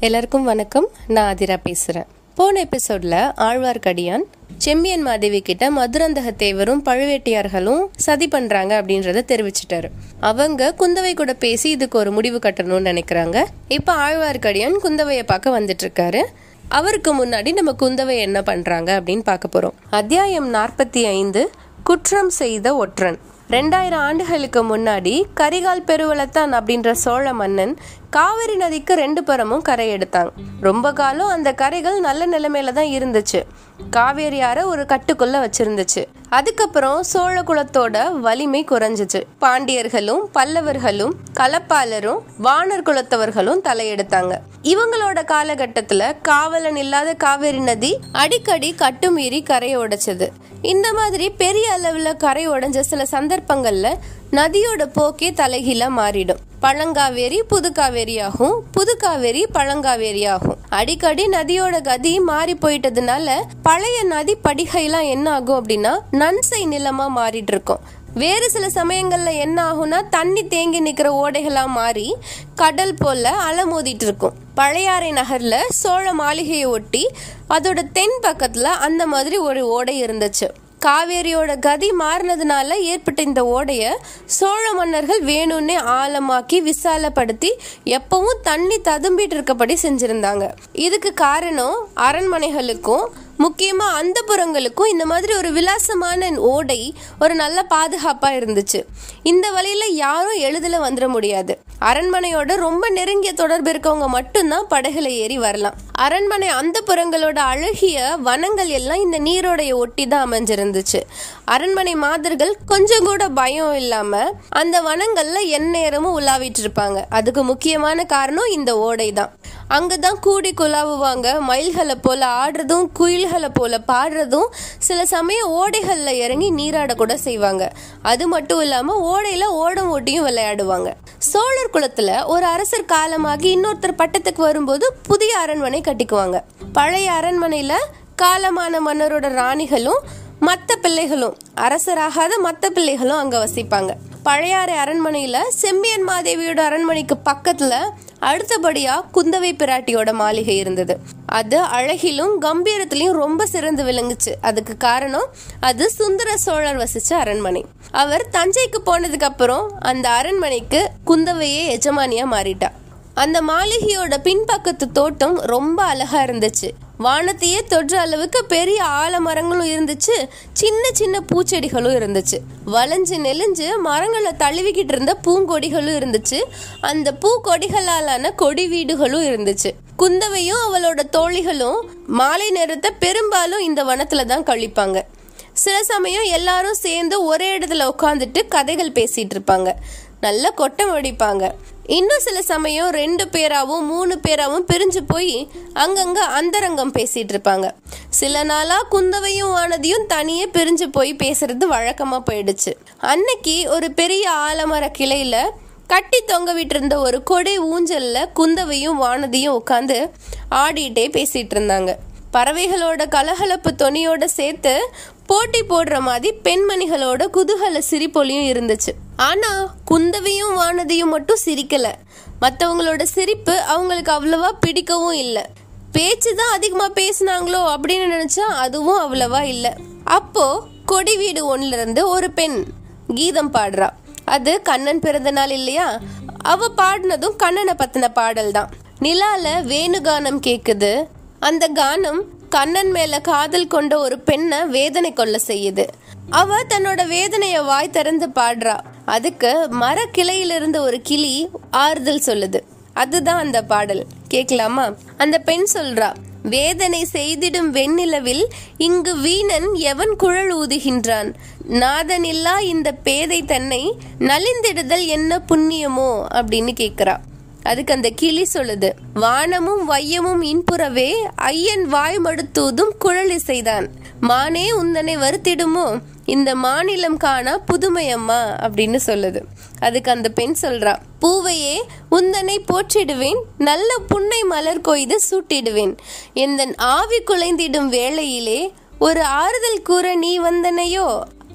எல்லாருக்கும் வணக்கம். நான் அதிரா பேசுகிறேன் போன எபிசோடில் ஆழ்வார்க்கடியான் செம்பியன் மாதேவி கிட்ட மதுரந்தக தேவரும் பழுவேட்டியார்களும் சதி பண்றாங்க அப்படின்றத தெரிவிச்சிட்டாரு. அவங்க குந்தவை கூட பேசி இதுக்கு ஒரு முடிவு கட்டணும்னு நினைக்கிறாங்க. இப்போ ஆழ்வார்க்கடியான் குந்தவையை பார்க்க வந்துட்டு இருக்காரு அவருக்கு முன்னாடி நம்ம குந்தவை என்ன பண்றாங்க அப்படின்னு பார்க்க போறோம். அத்தியாயம் நாற்பத்தி ஐந்து குற்றம் செய்த ஒற்றன். ரெண்டாயிரம் ஆண்டுகளுக்கு முன்னாடி கரிகால் பெருவளத்தான் அப்படின்ற சோழ மன்னன் காவிரி நதிக்கு ரெண்டு புறமும் கரை எடுத்தாங்க. ரொம்ப காலம் அந்த கரைகள் நல்ல நிலைமையில தான் இருந்துச்சு. காவேரி ஆற ஒரு கட்டுக்குள்ள வச்சிருந்துச்சு. அதுக்கப்புறம் சோழ குலத்தோட வலிமை குறைஞ்சிச்சு. பாண்டியர்களும் பல்லவர்களும் கலப்பாளரும் வானர் குலத்தவர்களும் தலையெடுத்தாங்க. இவங்களோட காலகட்டத்துல காவலன் இல்லாத காவேரி நதி அடிக்கடி கட்டுமீறி கரையை உடைச்சது. இந்த மாதிரி பெரிய அளவுல கரை உடைஞ்ச சில சந்தர்ப்பங்கள்ல நதியோட போக்கே தலைகீழா மாறிடும். பழங்காவேரி புதுக்காவேரியாகும். புதுக்காவேரி பழங்காவேரியாகும். அடிக்கடி நதியோட கதி மாறி போயிட்டதுனால பழைய நதி படிகைலாம் என்ன ஆகும் அப்படின்னா நன்சை நிலமா மாறிட்டு இருக்கும் வேறு சில சமயங்கள்ல என்ன ஆகும்னா தண்ணி தேங்கி நிக்கிற ஓடைகளா மாறி கடல் போல அலமோதிட்டு இருக்கும் பழையாறை நகர்ல சோழ மாளிகையை ஒட்டி அதோட தென் பக்கத்துல அந்த மாதிரி ஒரு ஓடை இருந்துச்சு. காவேரியோட கதி மாறினதுனால ஏற்பட்ட இந்த ஓடைய சோழ மன்னர்கள் வேணும்னே ஆழமாக்கி விசாலப்படுத்தி எப்பவும் தண்ணி ததும்பிட்டு இருக்கபடி செஞ்சிருந்தாங்க. இதுக்கு காரணம் அரண்மனைகளுக்கும் முக்கியமாக அந்த புறங்களுக்கும் இந்த மாதிரி ஒரு விலாசமான ஓடை ஒரு நல்ல பாதுகாப்பாக இருந்துச்சு. இந்த வழியில் யாரும் எளிதில் வந்துட முடியாது. அரண்மனையோட ரொம்ப நெருங்கிய தொடர்பு இருக்கவங்க மட்டும்தான் படகுல ஏறி வரலாம். அரண்மனை அந்த புறங்களோட அழகிய வனங்கள் எல்லாம் இந்த நீரோடைய ஒட்டி தான் அமைஞ்சிருந்துச்சு. அரண்மனை மாதர்கள் கொஞ்சம் கூட பயம் இல்லாம அந்த வனங்கள்ல எந்நேரமும் உலாவிட்டு இருப்பாங்க. அதுக்கு முக்கியமான காரணம் இந்த ஓடை தான் அங்கே தான் கூடி குலாவுவாங்க மயில்களை போல் ஆடுறதும் குயில்களை போல் பாடுறதும் சில சமயம் ஓடைகளில் இறங்கி நீராட கூட செய்வாங்க. அது மட்டும் இல்லாமல் ஓடையில் ஓடம் ஓட்டியும் விளையாடுவாங்க. சோழர் குலத்துல ஒரு அரசர் காலமாகி இன்னொருத்தர் பட்டத்துக்கு வரும்போது புதிய அரண்மனை கட்டிக்குவாங்க. பழைய அரண்மனையில காலமான மன்னரோட ராணிகளும் மற்ற பிள்ளைகளும் அரசராகாத மற்ற பிள்ளைகளும் அங்க வசிப்பாங்க. பழையாறை அரண்மனையில் செம்பியன் மாதேவியோட அரண்மனைக்கு பக்கத்தில் அடுத்தபடியாக குந்தவை பிராட்டியோட மாளிகை இருந்தது. அது அழகிலும் கம்பீரத்திலையும் ரொம்ப சிறந்து விளங்குச்சு. அதுக்கு காரணம் அது சுந்தர சோழர் வசிச்ச அரண்மனை. அவர் தஞ்சைக்கு போனதுக்கு அப்புறம் அந்த அரண்மனைக்கு குந்தவையே எஜமானியா மாறிட்டா. அந்த மாளிகையோட பின்பக்கத்து தோட்டம் ரொம்ப அழகா இருந்துச்சு. வானத்தையே தொற்ற அளவுக்கு பெரிய ஆலமரங்களும் இருந்துச்சு. சின்ன சின்ன பூச்செடிகளும் இருந்துச்சு. வளைஞ்சு நெளிஞ்சு மரங்களை தழுவிக்கிட்டு இருந்த பூங்கொடிகளும் இருந்துச்சு. அந்த பூக்கொடிகளாலான கொடி வீடுகளும் இருந்துச்சு. குந்தவையும் அவளோட தோழிகளும் மாலை நேரத்தை பெரும்பாலும் இந்த வனத்துல தான் கழிப்பாங்க. சில சமயம் எல்லாரும் சேர்ந்து ஒரே இடத்துல உட்காந்துட்டு கதைகள் பேசிட்டு இருப்பாங்க. நல்லா கொட்டம் அடிப்பாங்க. இன்னும் சில சமயம் ரெண்டு பேராவும் மூணு பேராவும் பிரிஞ்சு போய் அங்கங்க அந்தரங்கம் பேசிட்டு இருப்பாங்க. சில நாளா குந்தவையும் வானதியும் தனியே பிரிஞ்சு போய் பேசுறது வழக்கமா போயிடுச்சு. அன்னைக்கு ஒரு பெரிய ஆலமர கிளையில கட்டி தொங்க விட்டிருந்த ஒரு கொடை ஊஞ்சல்ல குந்தவையும் வானதியும் உட்காந்து ஆடிட்டே பேசிட்டு இருந்தாங்க. பறவைகளோட கலகலப்பு தொனியோட சேர்த்து போட்டி போடுற மாதிரி பெண்மணிகளோட குதூகல சிரிப்பொலியும் இருந்துச்சு. ஆனா குந்தவையும் வானதியும் மட்டும் சிரிக்கல. மற்றவங்களோட சிரிப்பு அவங்களுக்கு அவ்வளவா பிடிக்கவும் இல்லை. பேச்சு தான் அதிகமா பேசினாங்களோ அப்படின்னு நினைச்சா அதுவும் அவ்வளவா இல்லை. அப்போ கொடி வீடு ஒன்ல இருந்து ஒரு பெண் கீதம் பாடுறா. அது கண்ணன் பிறந்த நாள் இல்லையா? அவ பாடினதும் கண்ணனை பத்தின பாடல் தான். நிலால வேணுகானம் கேக்குது. அந்த கானம் கண்ணன் மேல காதல் கொண்ட ஒரு பெண்ணை வேதனை கொள்ள செய்யுது. அவ தன்னோட வேதனைய வாய் திறந்து பாடுறா. அதுக்கு மர கிளையிலிருந்து ஒரு கிளி ஆறுதல் சொல்லுது. அதுதான் அந்த பாடல். கேட்கலாமா? அந்த பெண் சொல்றா வேதனை செய்திடும் வெண்ணிலவில் இங்கு வீணன் எவன் குழல் ஊதுகின்றான்? நாதனில்லா இந்த பேதை தன்னை நலிந்திடுதல் என்ன புண்ணியமோ? அப்படின்னு கேக்குறா அதுக்கு அந்த கிளி சொல்லுது வானமும் வையமும் இன்புறவே ஐயன் வாய் மடுத்தூதும் குழலி செய்தான் மானே உந்தனை வருத்திடுமோ? இந்த மாநிலம் காணா புதுமையம்மா அப்படின்னு சொல்லுது. அதுக்கு அந்த பெண் சொல்றா பூவையே உந்தனை போற்றிடுவேன் நல்ல புன்னை மலர் கொய்து சூட்டிடுவேன். எந்தன் ஆவி குலைந்திடும் வேளையிலே ஒரு ஆறுதல் கூற நீ வந்தனையோ?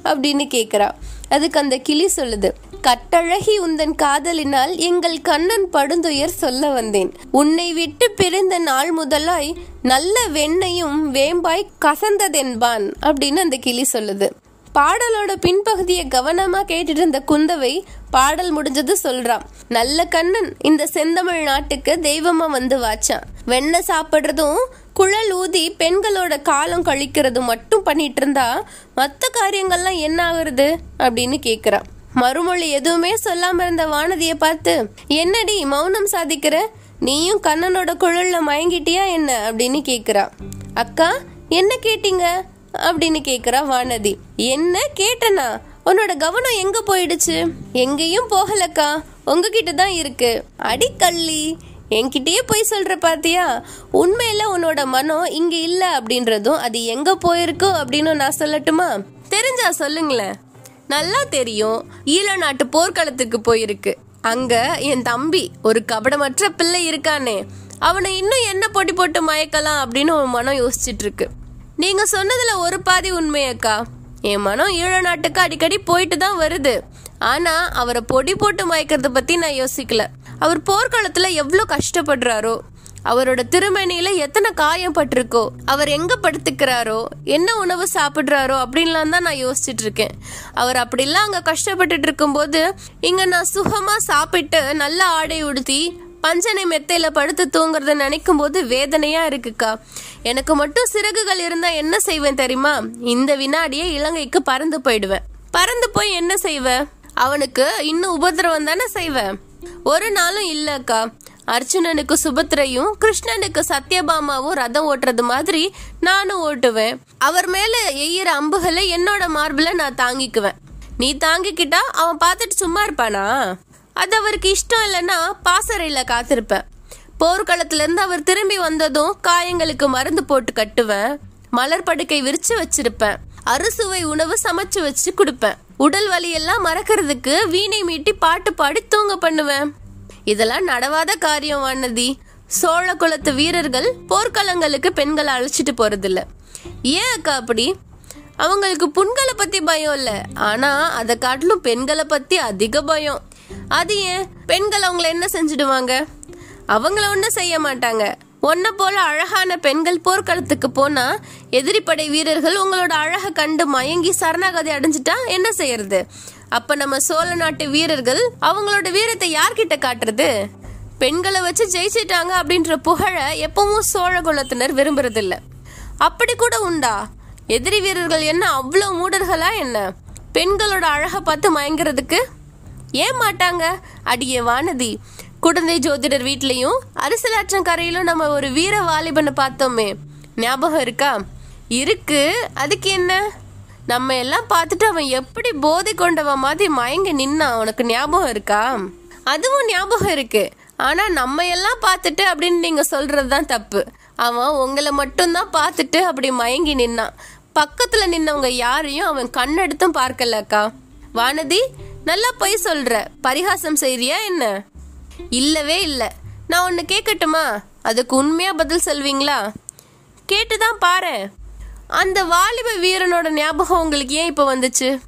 அப்படின்னு கேக்குறா. அதுக்கு அந்த கிளி சொல்லுது கட்டழகி உந்தன் காதலினால் எங்கள் கண்ணன் படுந்துயர் சொல்ல வந்தேன். உன்னை விட்டு பிரிந்த நாள் முதலாய் நல்ல வெண்ணையும் வேம்பாய் கசந்ததென்பான் அப்படின்னு அந்த கிளி சொல்லுது. பாடலோட பின்பகுதியை கவனமா கேட்டுட்டு இருந்த குந்தவை பாடல் முடிஞ்சது சொல்றான் நல்ல கண்ணன் இந்த செந்தமிழ் நாட்டுக்கு தெய்வமா வந்து வாச்சான். வெண்ணெய் சாப்பிடுறதும் குழல் ஊதி பெண்களோட காலம் கழிக்கிறது மட்டும் பண்ணிட்டு இருந்தா மற்ற காரியங்கள்லாம் என்ன ஆகுறது அப்படின்னு கேக்குறான். மறுமொழி எதுவுமே சொல்லாம இருந்த வானதியை பார்த்து என்னடி மௌனம் சாதிக்கிற? நீயும் கண்ணனோட குழல்ல மயங்கிட்டியா என்ன? அப்படின்னு கேக்குறா. அக்கா என்ன கேட்டீங்க? அப்படின்னு கேக்குறா வானதி. என்ன கேட்டனா? உன்னோட கவனம் எங்க போயிடுச்சு? எங்கேயும் போகலக்கா. உங்ககிட்ட தான் இருக்கு. அடி கள்ளி. என்கிட்டயே போய் சொல்ற பாத்தியா? உண்மையில உன்னோட மனம் இங்க இல்ல அப்படின்றதும் அது எங்க போயிருக்கோ அப்படின்னு நான் சொல்லட்டுமா? தெரிஞ்சா சொல்லுங்களேன். நல்லா தெரியும். ஈழ நாட்டு போர்க்களத்துக்கு போயிருக்கு. அங்க என் தம்பி ஒரு கபடமற்ற பிள்ளை இருக்கானே. அவனை இன்னும் என்ன பொடி போட்டு மயக்கலாம் அப்படின்னு உன் மனம் யோசிச்சுட்டு இருக்கு நீங்க சொன்னதுல ஒரு பாதி உண்மையக்கா. என் மனம் ஈழ நாட்டுக்கு அடிக்கடி போயிட்டு தான் வருது. ஆனா அவரை பொடி போட்டு மயக்கிறத பத்தி நான் யோசிக்கல. அவர் போர்க்களத்துல எவ்வளோ கஷ்டப்படுறாரோ. அவரோட திருமணியில எத்தனை காயம் பட்டிருக்கோ அவர் எங்க படுத்துக்கிறாரோ என்ன உணவு சாப்பிடுறாரோ அப்படின்லாம் தான் நான் யோசிச்சுட்டு இருக்கேன். அவர் அப்படிலாம் அங்க கஷ்டப்பட்டுட்டு இருக்கும்போது இங்க நான் சுகமா சாப்பிட்டு நல்ல ஆடை உடுத்தி பஞ்சனை மெத்தையில படுத்து தூங்குறத நினைக்கும் போது வேதனையா இருக்குக்கா. எனக்கு மட்டும் சிறகுகள் இருந்தா என்ன செய்வேன் தெரியுமா? இந்த வினாடியே இலங்கைக்கு பறந்து போயிடுவேன். பறந்து போய் என்ன செய்வேன் அவனுக்கு இன்னும் உபதிரவம் தானே செய்வேன் ஒரு நாளும் இல்லக்கா. அர்ஜுனனுக்கு சுபத்ரையும் கிருஷ்ணனுக்கு சத்யபாமாவும் ரதம் ஓட்டுறது மாதிரி நானும் ஓட்டுவேன். அவர் மேல எய்யிற அம்புகளை என்னோட மார்பில் நான் தாங்கிக்குவேன். நீ தாங்கிக்கிட்டா அவன் பார்த்துட்டு சும்மா இருப்பானா? அது அவருக்கு இஷ்டம் இல்லைன்னா பாசறையில காத்திருப்பேன். போர்க்களத்திலேருந்து அவர் திரும்பி வந்ததும் காயங்களுக்கு மருந்து போட்டு கட்டுவேன். மலர் படுக்கை விரிச்சு வச்சிருப்பேன். அறுசுவை உணவு சமைச்சு வச்சு கொடுப்பேன். உடல் வலியெல்லாம் மறக்கிறதுக்கு வீணை மீட்டி பாட்டு பாடி தூங்க பண்ணுவேன். இதெல்லாம் நடவாத காரியம் வானதி. சோழ குலத்து வீரர்கள் போர்க்களங்களுக்கு பெண்களை அழைச்சிட்டு போறதில்ல. ஏன் அக்கா அப்படி? அவங்களுக்கு புண்களை பத்தி பயம் இல்ல. ஆனா அதை காட்டிலும் பெண்களை பத்தி அதிக பயம். அது ஏன்? பெண்கள் அவங்கள என்ன செஞ்சிடுவாங்க? அவங்கள ஒன்றும் செய்ய மாட்டாங்க. ஒன்ன போல அழகான பெண்கள் போர்க்களத்துக்கு போனா எதிரிப்படை வீரர்கள் உங்களோட அழகை கண்டு மயங்கி சரணாகதி அடைஞ்சிட்டா என்ன செய்யறது? அப்ப நம்ம சோழ நாட்டு வீரர்கள் அவங்களோட வீரத்தை யார்கிட்ட காட்டுறது? பெண்களை வச்சு ஜெயிச்சிட்டாங்க அப்படின்ற புகழை எப்பவும் சோழ குலத்தினர் விரும்புறதில்ல. அப்படி கூட உண்டா? எதிரி வீரர்கள் என்ன அவ்வளோ மூடர்களா என்ன? பெண்களோட அழகை பார்த்து மயங்கிறதுக்கு? ஏன் மாட்டாங்க? அடியே வானதி குடந்தை ஜோதிடர் வீட்லயும் அரசலாற்றங்கரையிலும் நம்ம ஒரு வீர வாலிபனை பார்த்தோமே. ஞாபகம் இருக்கா? இருக்கு. அதுக்கு என்ன? நம்ம எல்லாம் பார்த்துட்டு அவன் எப்படி போதை கொண்டவன் மாதிரி மயங்கி நின்னான் உனக்கு ஞாபகம் இருக்கா? அதுவும் ஞாபகம் இருக்கு. ஆனா நம்ம எல்லாம் பார்த்துட்டு அப்படின்னு நீங்க சொல்றதுதான் தப்பு. அவன் உங்களை மட்டும்தான் பார்த்துட்டு அப்படி மயங்கி நின்னான் பக்கத்துல நின்னவங்க யாரையும் அவன் கண்ணெடுத்தும் பார்க்கலக்கா வானதி நல்லா பொய் சொல்ற. பரிகாசம் செய்றியா என்ன? இல்லவே இல்ல. நான் ஒன்னு கேட்கட்டுமா அதுக்கு உண்மையா பதில் சொல்வீங்களா? கேட்டுதான் பாரு அந்த வாலிப வீரனோட ஞாபகம் உங்களுக்கு ஏன் இப்போ வந்துச்சு?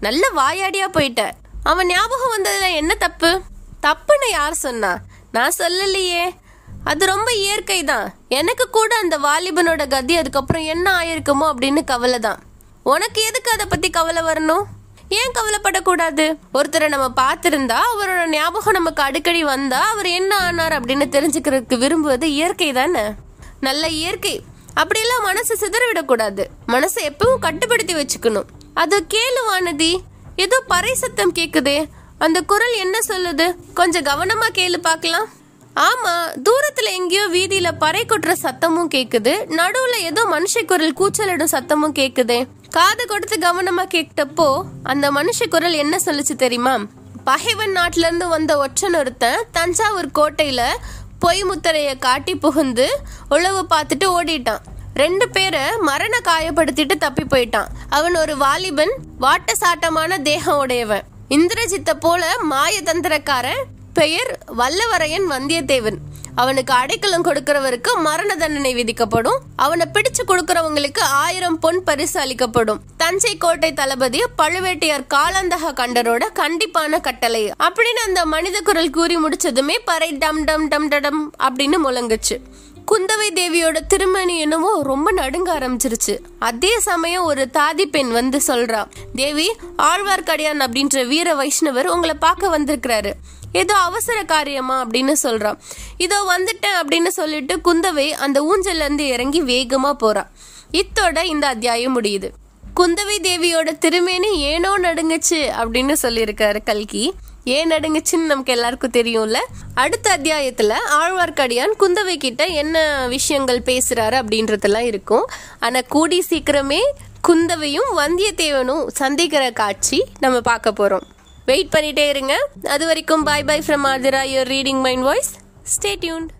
நல்ல வாயாடியா போயிட்ட. அவன் ஞாபகம் வந்ததுல என்ன தப்பு? தப்புன்னு யார் சொன்னா? நான் சொல்லலையே. அது ரொம்ப இயற்கை தான் எனக்கு கூட அந்த வாலிபனோட கதி அதுக்கப்புறம் என்ன ஆயிருக்குமோ அப்படின்னு கவலை தான் உனக்கு எதுக்கு அதை பத்தி கவலை வரணும்? ஏன் கவலைப்படக்கூடாது? ஒருத்தரை நம்ம பார்த்திருந்தா அவரோட ஞாபகம் நமக்கு அடிக்கடி வந்தா அவர் என்ன ஆனார் அப்படின்னு தெரிஞ்சுக்கிறதுக்கு விரும்புவது இயற்கை தானே நல்ல இயற்கை. அப்படியெல்லாம் மனசை சிதறவிடக்கூடாது. மனசை எப்பவும் கட்டுப்படுத்தி வச்சுக்கணும். அது கேளு வானதி. ஏதோ பறை சத்தம் கேக்குதே. அந்த குரல் என்ன சொல்லுது? கொஞ்சம் கவனமா கேளு பார்க்கலாம். ஆமா தூரத்துல எங்கேயோ வீதியில பறை கொட்டுற சத்தமும் கேக்குது. நடுவுல ஏதோ மனுஷ குரல் கூச்சலிடும் சத்தமும் கேக்குதே. காது கொடுத்து கவனமா கேட்டப்போ அந்த மனுஷ குரல் என்ன சொல்லுச்சு தெரியுமா? பகைவன் நாட்டுல இருந்து வந்த ஒற்றன் ஒருத்தன் தஞ்சாவூர் கோட்டையில பொய் முத்திரைய காட்டி புகுந்து உழவு பார்த்துட்டு ஓடிட்டான். ரெண்டு பேரை மரண காயப்படுத்திட்டு தப்பி போயிட்டான். அவன் ஒரு வாலிபன் வாட்ட சாட்டமான தேகம் உடையவன். இந்திரஜித்த போல மாய தந்திரக்காரன் பெயர் வல்லவரையன் வந்தியத்தேவன். அவனுக்கு அடைக்கலம் கொடுக்கிறவருக்கு மரண தண்டனை விதிக்கப்படும். அவனை பிடிச்சு கொடுக்கிறவங்களுக்கு ஆயிரம் பொன் பரிசு அளிக்கப்படும். தஞ்சை கோட்டை தளபதி பழுவேட்டையார் காலந்தக கண்டரோட கண்டிப்பான கட்டளை. அப்படின்னு அந்த மனித குரல் கூறி முடிச்சதுமே பறை டம் டம் டம் டடம் அப்படின்னு முழங்குச்சு. குந்தவை தேவியோட திருமணி என்னவோ ரொம்ப நடுங்க ஆரம்பிச்சிருச்சு. அதே சமயம் ஒரு தாதி பெண் வந்து சொல்றா தேவி ஆழ்வார்க்கடியான் அப்படின்ற வீர வைஷ்ணவர் உங்களை பார்க்க வந்திருக்கிறாரு. ஏதோ அவசர காரியமா அப்படின்னு சொல்றான் இதோ வந்துட்டேன் அப்படின்னு சொல்லிட்டு குந்தவை அந்த ஊஞ்சல்ல இருந்து இறங்கி வேகமா போறான் இத்தோட இந்த அத்தியாயம் முடியுது. குந்தவை தேவியோட திருமேனி ஏனோ நடுங்குச்சு அப்படின்னு சொல்லியிருக்காரு கல்கி. ஏன் நடுங்குச்சுன்னு நமக்கு எல்லாருக்கும் தெரியும்ல. அடுத்த அத்தியாயத்துல ஆழ்வார்க்கடியான் குந்தவை கிட்ட என்ன விஷயங்கள் பேசுறாரு அப்படின்றதெல்லாம் இருக்கும். ஆனா கூடி சீக்கிரமே குந்தவையும் வந்தியத்தேவனும் சந்திக்கிற காட்சி நம்ம பார்க்க போறோம். வெயிட் பண்ணிட்டே இருங்க. அது வரைக்கும் bye bye from Aathira your reading mind voice stay tuned